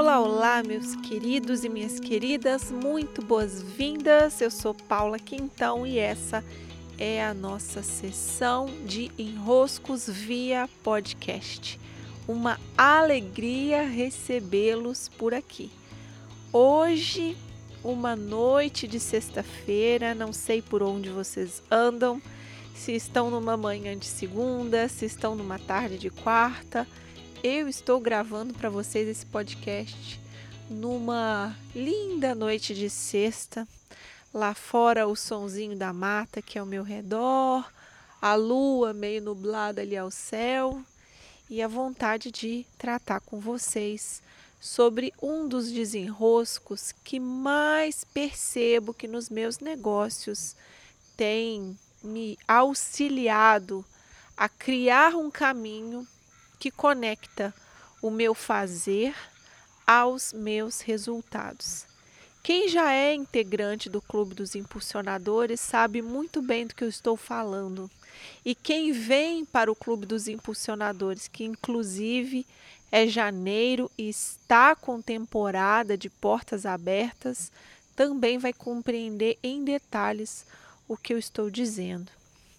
Olá, olá, meus queridos e minhas queridas, muito boas-vindas. Eu sou Paula Quintão e essa é a nossa sessão de enroscos via podcast. Uma alegria recebê-los por aqui. Hoje, uma noite de sexta-feira, não sei por onde vocês andam, se estão numa manhã de segunda, se estão numa tarde de quarta eu estou gravando para vocês esse podcast numa linda noite de sexta. Lá fora o sonzinho da mata que é ao meu redor, a lua meio nublada ali ao céu e a vontade de tratar com vocês sobre um dos desenroscos que mais percebo que nos meus negócios tem me auxiliado a criar um caminho que conecta o meu fazer aos meus resultados. Quem já é integrante do Clube dos Impulsionadores sabe muito bem do que eu estou falando. E quem vem para o Clube dos Impulsionadores, que inclusive é janeiro e está com temporada de portas abertas, também vai compreender em detalhes o que eu estou dizendo.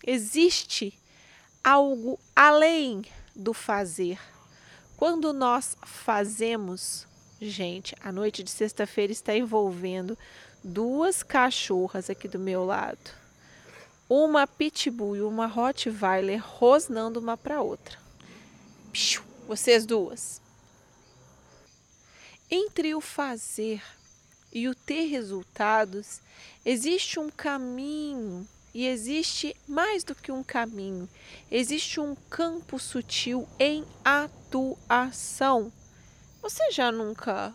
Existe algo além do fazer. Quando nós fazemos, gente, a noite de sexta-feira está envolvendo duas cachorras aqui do meu lado. Uma pitbull e uma rottweiler rosnando uma para outra. Vocês duas. Entre o fazer e o ter resultados, existe um caminho e existe mais do que um caminho, existe um campo sutil em atuação. Você já nunca.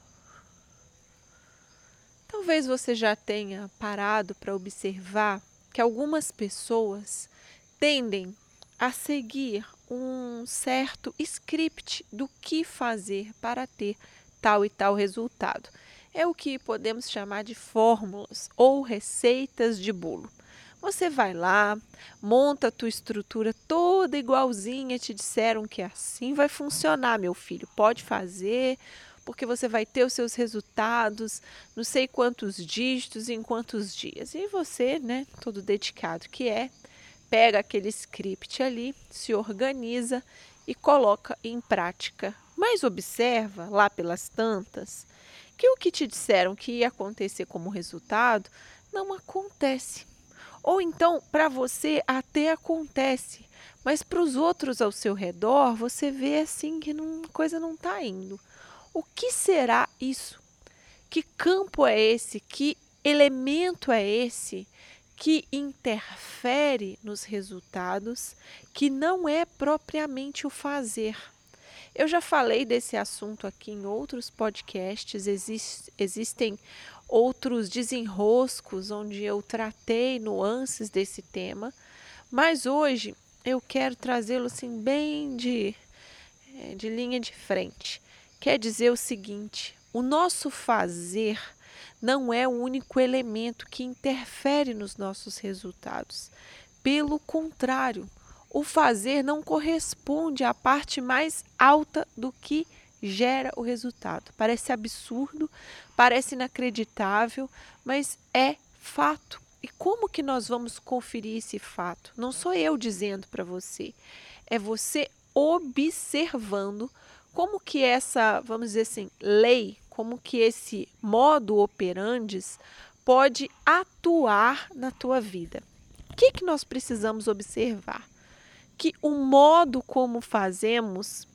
Talvez você já tenha parado para observar que algumas pessoas tendem a seguir um certo script do que fazer para ter tal e tal resultado. É o que podemos chamar de fórmulas ou receitas de bolo. Você vai lá, monta a tua estrutura toda igualzinha, te disseram que assim vai funcionar, meu filho. Pode fazer, porque você vai ter os seus resultados, não sei quantos dígitos em quantos dias. E você, né, todo dedicado que é, pega aquele script ali, se organiza e coloca em prática. Mas observa lá pelas tantas que o que te disseram que ia acontecer como resultado não acontece. Ou então, para você até acontece, mas para os outros ao seu redor, você vê assim que a coisa não está indo. O que será isso? Que campo é esse? Que elemento é esse que interfere nos resultados, que não é propriamente o fazer? Eu já falei desse assunto aqui em outros podcasts, exist, existem outros desenroscos onde eu tratei nuances desse tema, mas hoje eu quero trazê-lo assim bem de, eh, de linha de frente. Quer dizer o seguinte: o nosso fazer não é o único elemento que interfere nos nossos resultados. Pelo contrário, o fazer não corresponde à parte mais alta do que gera o resultado. Parece absurdo, parece inacreditável, mas é fato. E como que nós vamos conferir esse fato? Não sou eu dizendo para você, é você observando como que essa, vamos dizer assim, lei, como que esse modo operandis pode atuar na tua vida. O que, que nós precisamos observar? Que o modo como fazemos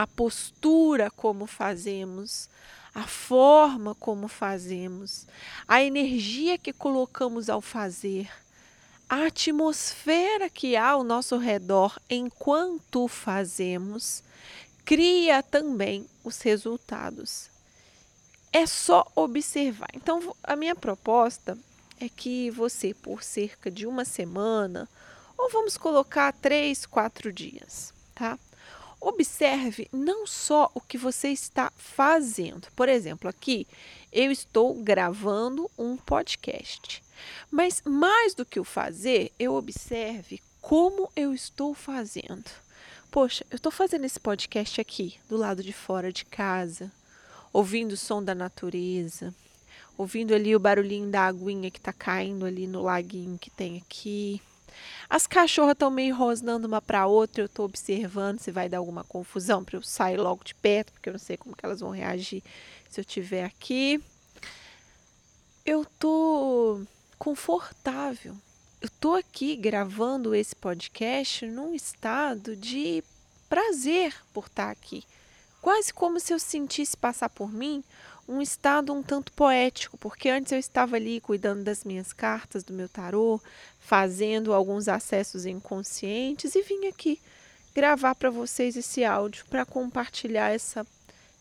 a postura como fazemos, a forma como fazemos, a energia que colocamos ao fazer, a atmosfera que há ao nosso redor enquanto fazemos, cria também os resultados. É só observar. Então, a minha proposta é que você, por cerca de uma semana, ou vamos colocar três, quatro dias, tá? Observe não só o que você está fazendo. Por exemplo, aqui eu estou gravando um podcast. Mas mais do que o fazer, eu observe como eu estou fazendo. Poxa, eu estou fazendo esse podcast aqui, do lado de fora de casa. ouvindo o som da natureza, ouvindo ali o barulhinho da aguinha que está caindo ali no laguinho que tem aqui. As cachorras estão meio rosnando uma para outra, eu estou observando se vai dar alguma confusão para eu sair logo de perto, porque eu não sei como que elas vão reagir se eu estiver aqui. Eu tô confortável. Eu tô aqui gravando esse podcast num estado de prazer por estar aqui. Quase como se eu sentisse passar por mim um estado um tanto poético, porque antes eu estava ali cuidando das minhas cartas, do meu tarô, fazendo alguns acessos inconscientes e vim aqui gravar para vocês esse áudio para compartilhar essa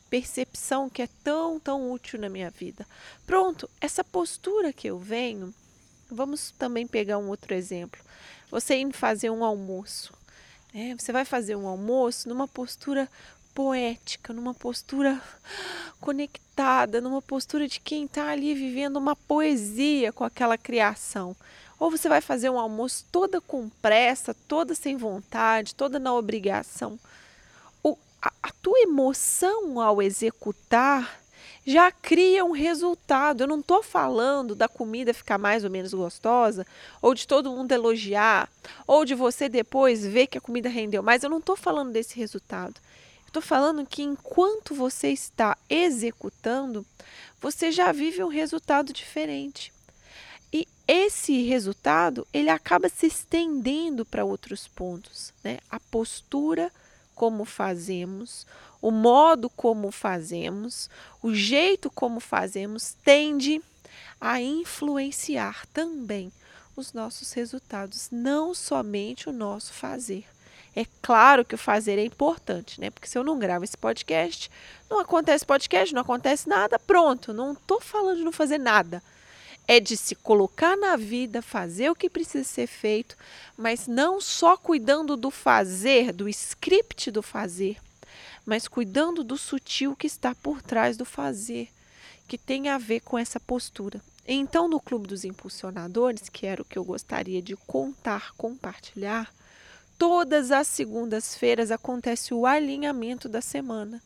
percepção que é tão, tão útil na minha vida. Pronto, essa postura que eu venho, vamos também pegar um outro exemplo. Você indo fazer um almoço. Né? Você vai fazer um almoço numa postura poética, numa postura conectada, numa postura de quem está ali vivendo uma poesia com aquela criação. Ou você vai fazer um almoço toda com pressa, toda sem vontade, toda na obrigação. O, a, a tua emoção ao executar já cria um resultado. Eu não estou falando da comida ficar mais ou menos gostosa, ou de todo mundo elogiar, ou de você depois ver que a comida rendeu mais. Eu não estou falando desse resultado. Estou falando que enquanto você está executando, você já vive um resultado diferente. E esse resultado, ele acaba se estendendo para outros pontos, né? A postura como fazemos, o modo como fazemos, o jeito como fazemos tende a influenciar também os nossos resultados, não somente o nosso fazer. É claro que o fazer é importante, né? Porque se eu não gravo esse podcast, não acontece podcast, não acontece nada, pronto. Não estou falando de não fazer nada. É de se colocar na vida, fazer o que precisa ser feito, mas não só cuidando do fazer, do script do fazer, mas cuidando do sutil que está por trás do fazer, que tem a ver com essa postura. Então, no Clube dos Impulsionadores, que era o que eu gostaria de contar, compartilhar, todas as segundas-feiras acontece o alinhamento da semana,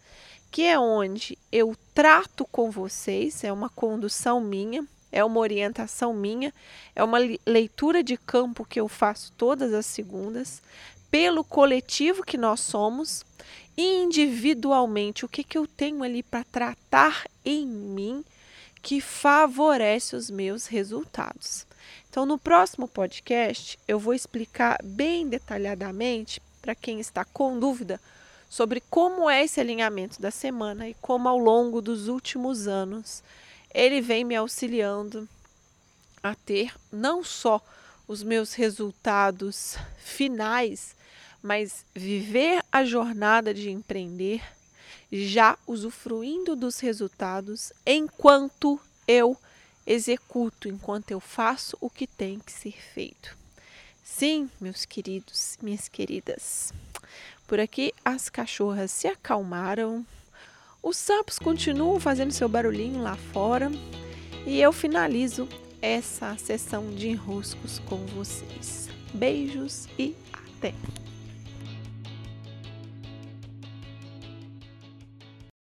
que é onde eu trato com vocês, é uma condução minha, é uma orientação minha, é uma leitura de campo que eu faço todas as segundas, pelo coletivo que nós somos, individualmente, o que, que eu tenho ali para tratar em mim que favorece os meus resultados. Então, no próximo podcast, eu vou explicar bem detalhadamente para quem está com dúvida sobre como é esse alinhamento da semana e como ao longo dos últimos anos ele vem me auxiliando a ter não só os meus resultados finais, mas viver a jornada de empreender já usufruindo dos resultados enquanto eu executo enquanto eu faço o que tem que ser feito. Sim, meus queridos, minhas queridas. Por aqui as cachorras se acalmaram, os sapos continuam fazendo seu barulhinho lá fora e eu finalizo essa sessão de enroscos com vocês. Beijos e até!